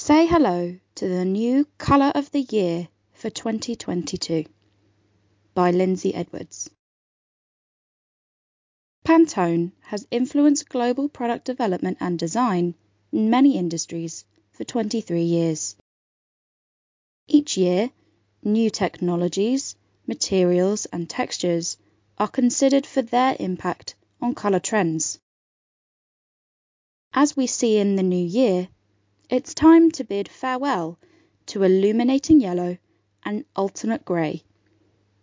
Say hello to the new colour of the year for 2022 by Lindsay Edwards. Pantone has influenced global product development and design in many industries for 23 years. Each year, new technologies, materials, and textures are considered for their impact on colour trends. As we see in the new year, it's time to bid farewell to illuminating yellow and ultimate grey,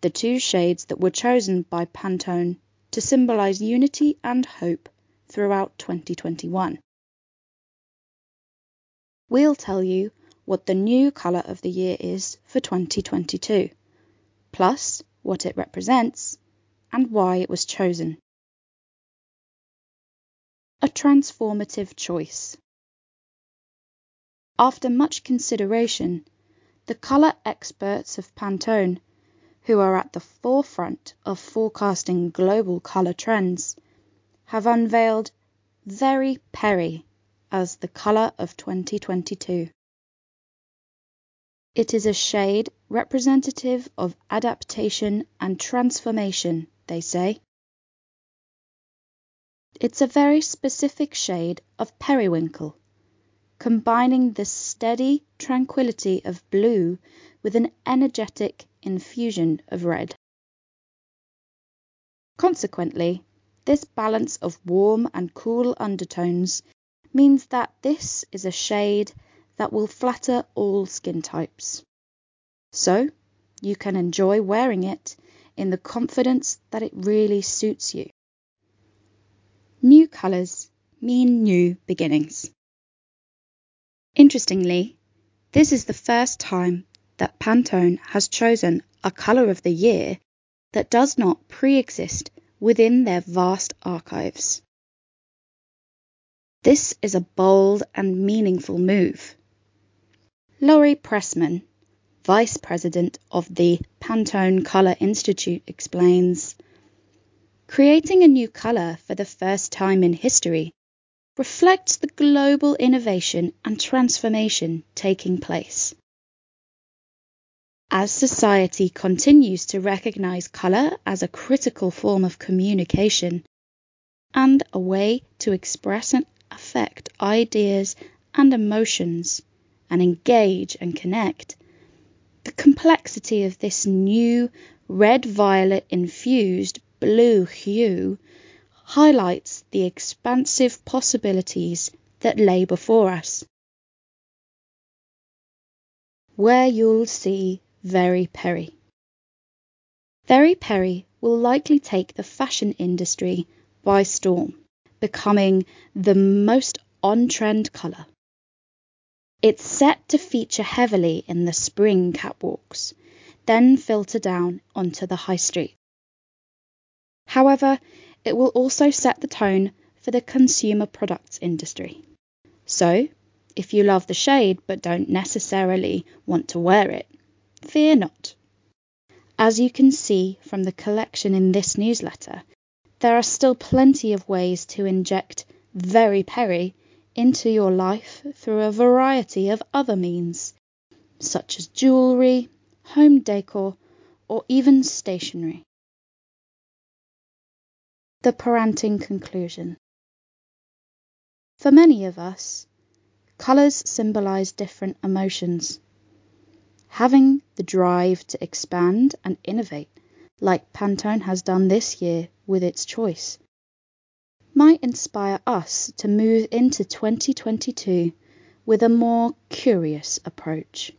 the two shades that were chosen by Pantone to symbolize unity and hope throughout 2021. We'll tell you what the new colour of the year is for 2022, plus what it represents and why it was chosen. A transformative choice. After much consideration, the colour experts of Pantone who are at the forefront of forecasting global colour trends, have unveiled Very Peri as the colour of 2022. It is a shade representative of adaptation and transformation, they say. It's a very specific shade of periwinkle, combining the steady tranquility of blue with an energetic infusion of red. Consequently, this balance of warm and cool undertones means that this is a shade that will flatter all skin types. So, you can enjoy wearing it in the confidence that it really suits you. New colours mean new beginnings. Interestingly, this is the first time that Pantone has chosen a colour of the year that does not pre-exist within their vast archives. This is a bold and meaningful move. Laurie Pressman, Vice President of the Pantone Color Institute, explains Creating a new color for the first time in history reflects the global innovation and transformation taking place. As society continues to recognize colour as a critical form of communication and a way to express and affect ideas and emotions and engage and connect, the complexity of this new red violet infused blue hue highlights the expansive possibilities that lay before us. Where you'll see very Peri. Very Peri will likely take the fashion industry by storm, becoming the most on trend colour. It's set to feature heavily in the spring catwalks, then filter down onto the high street. However, it will also set the tone for the consumer products industry. So, if you love the shade but don't necessarily want to wear it, Fear not. As you can see from the collection in this newsletter, there are still plenty of ways to inject Very Peri into your life through a variety of other means, such as jewellery, home decor, or even stationery. The parenting conclusion. For many of us, colours symbolise different emotions having the drive to expand and innovate, like Pantone has done this year with its choice, might inspire us to move into 2022 with a more curious approach.